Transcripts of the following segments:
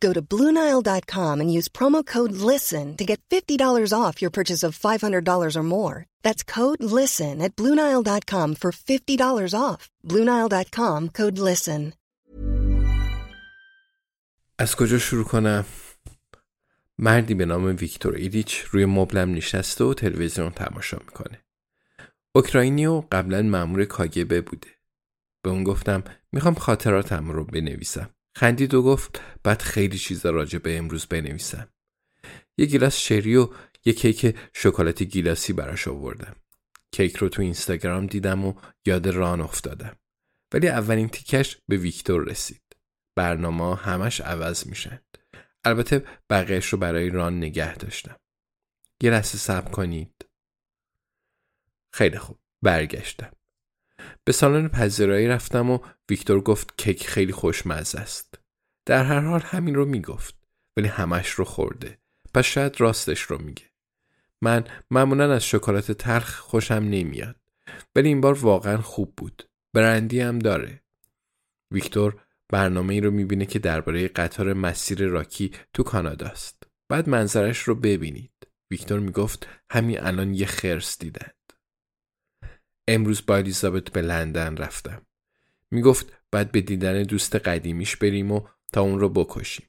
Go to Bluenile.com and use promo code LISTEN to get $50 off your purchase of $500 or more. That's code LISTEN at Bluenile.com for $50 off. Bluenile.com code LISTEN. از کجا شروع کنم؟ مردی به نام ویکتور ایریچ روی مبلم نشسته و تلویزیون تماشا می‌کنه. اوکراینی و قبلا مأمور کاگبه بوده. به اون گفتم می‌خوام خاطراتم رو بنویسم. خندید و گفت بعد خیلی چیزا راجع به امروز بنویسم. یه گیلاس شری و یه کیک شکلاتی گیلاسی براش آوردم. کیک رو تو اینستاگرام دیدم و یاد ران افتادم. ولی اولین تیکش به ویکتور رسید. برنامه همش عوض میشن. البته بقیهش رو برای ران نگه داشتم. یه لحظه صبر کنید. خیلی خوب. برگشتم. به سالن پذیرایی رفتم و ویکتور گفت کیک خیلی خوشمزه است. در هر حال همین رو می‌گفت ولی همش رو خورده. پس شاید راستش رو میگه. من معمولا از شکلات تلخ خوشم نمیاد. ولی این بار واقعا خوب بود. برندی هم داره. ویکتور برنامه ای رو می‌بینه که درباره قطار مسیر راکی تو کاناداست. بعد منظرش رو ببینید. ویکتور می‌گفت همین الان یه خرس دیدن. امروز با الیزابت به لندن رفتم. می‌گفت باید به دیدن دوست قدیمیش بریم و تا اون رو بکشیم.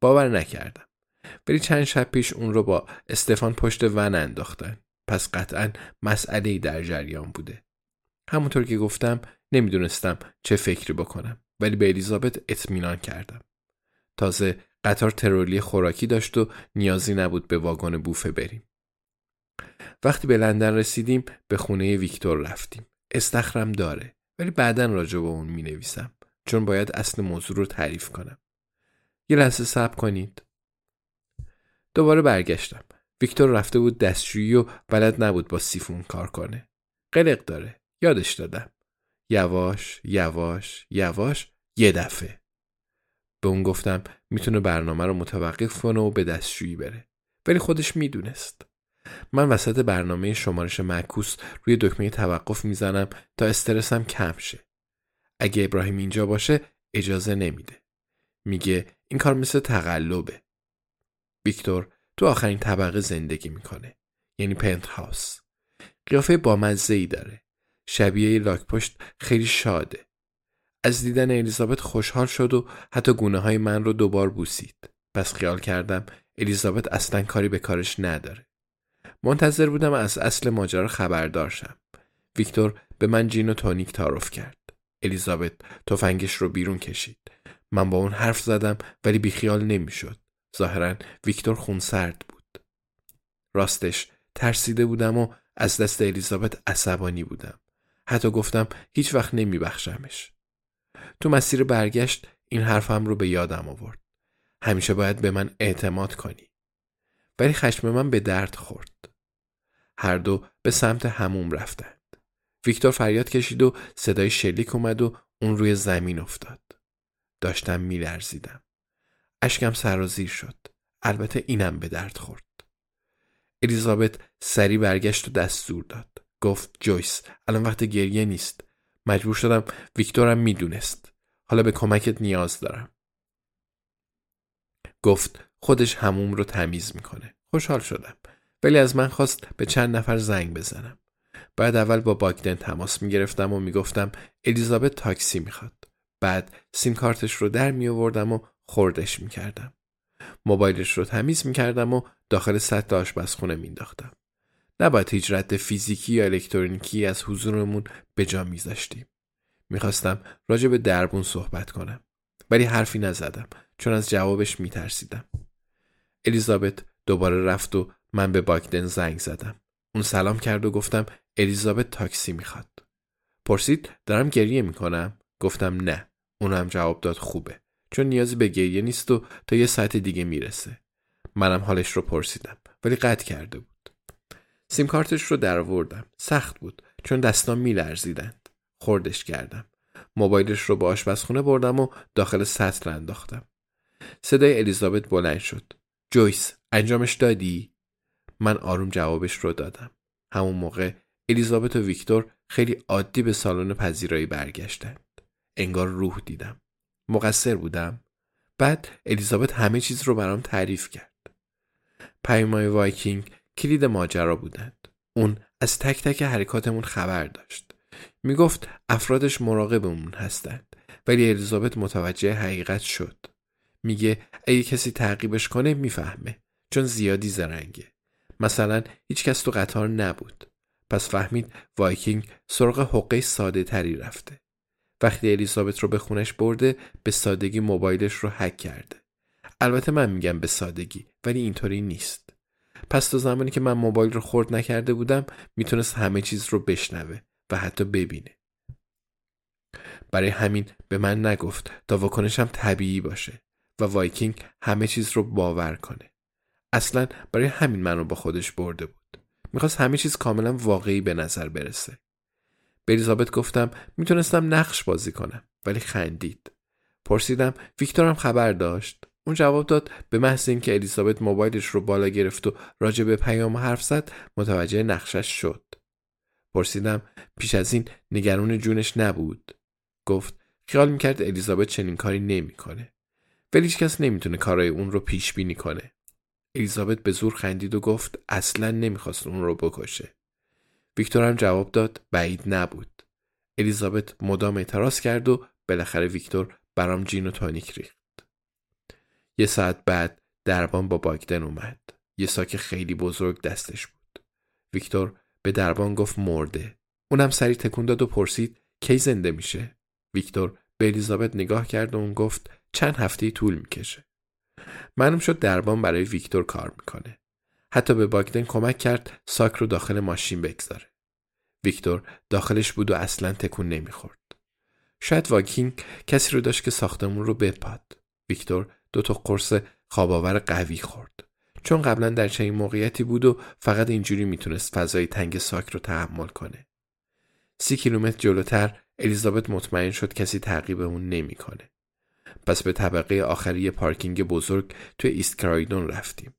باور نکردم. ولی چند شب پیش اون رو با استفان پشت ون انداختن. پس قطعا مسئله در جریان بوده. همونطور که گفتم نمی‌دونستم چه فکری بکنم. ولی به الیزابت اطمینان کردم. تازه قطار ترولی خوراکی داشت و نیازی نبود به واگن بوفه بریم. وقتی به لندن رسیدیم به خونه ویکتور رفتیم. استخرم داره ولی بعدا راجع به اون می نویسم چون باید اصل موضوع رو تعریف کنم. یه لحظه صبر کنید. دوباره برگشتم. ویکتور رفته بود دستشویی و بلد نبود با سیفون کار کنه. قلق داره. یادش دادم. یواش یواش یواش یه دفعه. به اون گفتم می‌تونه برنامه رو متوقف کنه و به دستشویی بره. ولی خودش می‌دونست. من وسط برنامه شمارش معکوس روی دکمه توقف می‌زنم تا استرسم کم شه. اگه ابراهیم اینجا باشه اجازه نمیده. میگه این کار مثل تقلبه. ویکتور تو آخرین طبقه زندگی می‌کنه. یعنی پنت هاوس. قیافه بامزه ای داره. شبیه لاک پشت خیلی شاده. از دیدن الیزابت خوشحال شد و حتی گونه های من رو دوبار بوسید. پس خیال کردم الیزابت اصلا کاری به کارش نداره. منتظر بودم از اصل ماجرا خبردار شم. ویکتور به من جین و تونیک تعارف کرد. الیزابت تفنگش رو بیرون کشید. من با اون حرف زدم ولی بیخیال نمی‌شد. ظاهرا ویکتور خونسرد بود. راستش ترسیده بودم و از دست الیزابت عصبانی بودم. حتی گفتم هیچ وقت بخشمش. تو مسیر برگشت این حرفم رو به یادم آورد. همیشه باید به من اعتماد کنی. ولی خشم من به درد خورد. هر دو به سمت هموم رفتند. ویکتور فریاد کشید و صدای شلیک اومد و اون روی زمین افتاد. داشتم میلرزیدم. اشکم سرازیر شد. البته اینم به درد خورد الیزابت سری برگشت و دستور داد گفت جویس الان وقت گریه نیست مجبور شدم ویکتورم می‌دونست حالا به کمکت نیاز دارم گفت خودش هموم رو تمیز می‌کنه خوشحال شدم ولی از من خواست به چند نفر زنگ بزنم بعد اول با باگدن تماس می‌گرفتم و می‌گفتم الیزابت تاکسی می‌خواد بعد سیم کارتش رو در می آوردم و خوردش می کردم. موبایلش رو تمیز می کردم و داخل سطح آشپزخونه می انداختم. نباید هیچ رد فیزیکی یا الکترونیکی از حضورمون به جا میذاشتیم. می‌خواستم راجع به دربون صحبت کنم. ولی حرفی نزدم چون از جوابش میترسیدم. الیزابت دوباره رفت و من به باکدن زنگ زدم. اون سلام کرد و گفتم الیزابت تاکسی می‌خواد. پرسید دارم گریه می‌کنم؟ گفتم نه. اون هم جواب داد خوبه. چون نیازی به گریه نیست و تا یه ساعت دیگه می‌رسه. منم حالش رو پرسیدم ولی قطع کرده بود. سیم کارتش رو درآوردم. سخت بود چون دستام میلرزیدند. خوردش کردم. موبایلش رو به آشپزخونه بردم و داخل سطل انداختم. صدای الیزابت بلند شد. جویس انجامش دادی؟ من آروم جوابش رو دادم. همون موقع الیزابت و ویکتور خیلی عادی به سالن پذیرایی برگشتند. انگار روح دیدم. مقصر بودم. بعد الیزابت همه چیز رو برام تعریف کرد. پیام‌های وایکینگ کلید ماجرا بودند. اون از تک تک حرکاتمون خبر داشت. می‌گفت افرادش مراقبمون هستند ولی الیزابت متوجه حقیقت شد. میگه اگه کسی تعقیبش کنه می‌فهمه چون زیادی زرنگه. مثلا هیچ کس تو قطار نبود. پس فهمید وایکینگ سراغ حقه ساده تری رفته. وقتی الیزابت رو به خونش برده به سادگی موبایلش رو هک کرده. البته من میگم به سادگی ولی اینطوری نیست. پس تا زمانی که من موبایل رو خورد نکرده بودم می‌تونست همه چیز رو بشنوه و حتی ببینه. برای همین به من نگفت تا واکنشم طبیعی باشه و وایکینگ همه چیز رو باور کنه. اصلا برای همین منو با خودش برده بود. می‌خواست همه چیز کاملا واقعی به نظر برسه. به الیزابت گفتم می‌تونستم نقش بازی کنم ولی خندید. پرسیدم ویکتورم خبر داشت. اون جواب داد به محض اینکه الیزابت موبایلش رو بالا گرفت و راجع به پیام حرف زد متوجه نقشش شد. پرسیدم پیش از این نگران جونش نبود. گفت خیال می‌کرد الیزابت چنین کاری نمی‌کنه. ولی کس نمی‌تونه کارای اون رو پیش بینی کنه. الیزابت به زور خندید و گفت اصلا نمی‌خواست اون رو بکشه. ویکتور هم جواب داد بعید نبود. الیزابت مدام اعتراض کرد و بالاخره ویکتور برام جین و تانیک ریخت. یه ساعت بعد دربان با باگدن اومد. یه ساک خیلی بزرگ دستش بود. ویکتور به دربان گفت مرده. اونم سری تکون داد و پرسید کی زنده میشه؟ ویکتور به الیزابت نگاه کرد و اون گفت چند هفته طول می‌کشه. معلوم شد دربان برای ویکتور کار می‌کنه. حتی به باگدن کمک کرد ساک رو داخل ماشین بگذاره. ویکتور داخلش بود و اصلا تکون نمی‌خورد. شاید وایکینگ کسی رو داشت که ساختمون رو بپاد. ویکتور دو تا قرص خواب‌آور قوی خورد. چون قبلا در چنین موقعیتی بود و فقط اینجوری می‌تونست فضای تنگ ساک رو تحمل کنه. سی کیلومتر جلوتر الیزابت مطمئن شد کسی تعقیبمون نمی‌کنه. پس به طبقه آخر یه پارکینگ بزرگ توی ایست کرایدون رفتیم.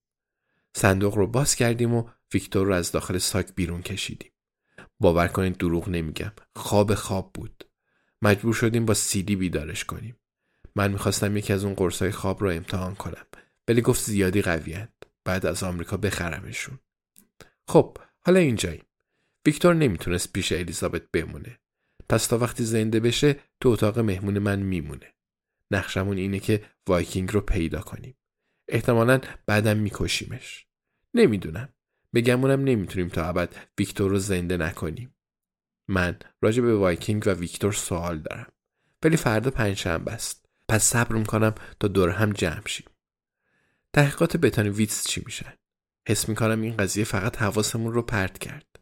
صندوق رو باز کردیم و ویکتور رو از داخل ساک بیرون کشیدیم. باور کنید دروغ نمیگم. خواب خواب بود. مجبور شدیم با سیلی بیدارش کنیم. من می‌خواستم یکی از اون قرصای خواب رو امتحان کنم. ولی گفت زیادی قویند. بعد از آمریکا بخرمشون. خب حالا اینجاییم. ویکتور نمی‌تونست پیش الیزابت بمونه. پس تا وقتی زنده بشه تو اتاق مهمون من میمونه. نقشمون اینه که وایکینگ رو پیدا کنیم. احتمالا بعدم می‌کشیمش. نمی‌دونم. بگمونم نمی‌تونیم تا ابد ویکتور رو زنده نکنیم. من راجع به وایکینگ و ویکتور سوال دارم. ولی فردا پنجشنبه است. پس صبر می‌کنم تا دور هم جمع شیم. تحقیقات بتانی ویتس چی میشن؟ حس می‌کنم این قضیه فقط حواسمون رو پرت کرد.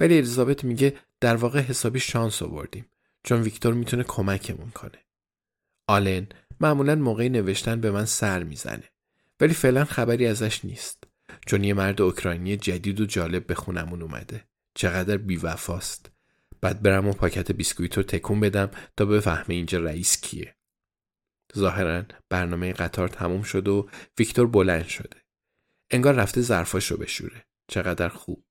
ولی الیزابت میگه در واقع حسابی شانس آوردیم چون ویکتور می‌تونه کمکمون کنه. آلن معمولا موقع نوشتن به من سر می‌زنه. ولی فعلا خبری ازش نیست چون یه مرد اوکراینی جدید و جالب به خونمون اومده چقدر بیوفاست بعد برم و پاکت بیسکویت رو تکون بدم تا بفهمه اینجا رئیس کیه ظاهرا برنامه قطار تموم شد و ویکتور بلند شده. انگار رفته ظرفاش رو بشوره. چقدر خوب.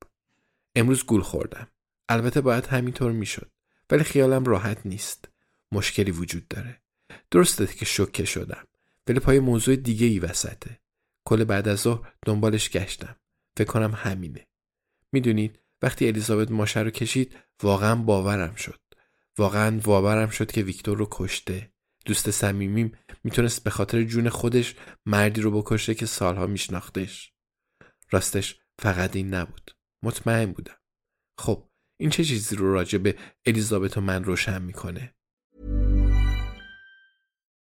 امروز گول خوردم. البته باید همینطور می‌شد. ولی خیالم راحت نیست. مشکلی وجود داره. درسته که شوکه شدم. ولی پای موضوع دیگه ای وسطه. کل بعد از ظهر دنبالش گشتم. فکر کنم همینه. می‌دونید وقتی الیزابت ماشه رو کشید واقعا باورم شد. واقعا باورم شد که ویکتور رو کشته. دوست صمیمیم می‌تونست به خاطر جون خودش مردی رو بکشه که سالها میشناختش. راستش فقط این نبود. مطمئن بودم. خب این چه چیزی رو راجع به الیزابت و من روشن می‌کنه؟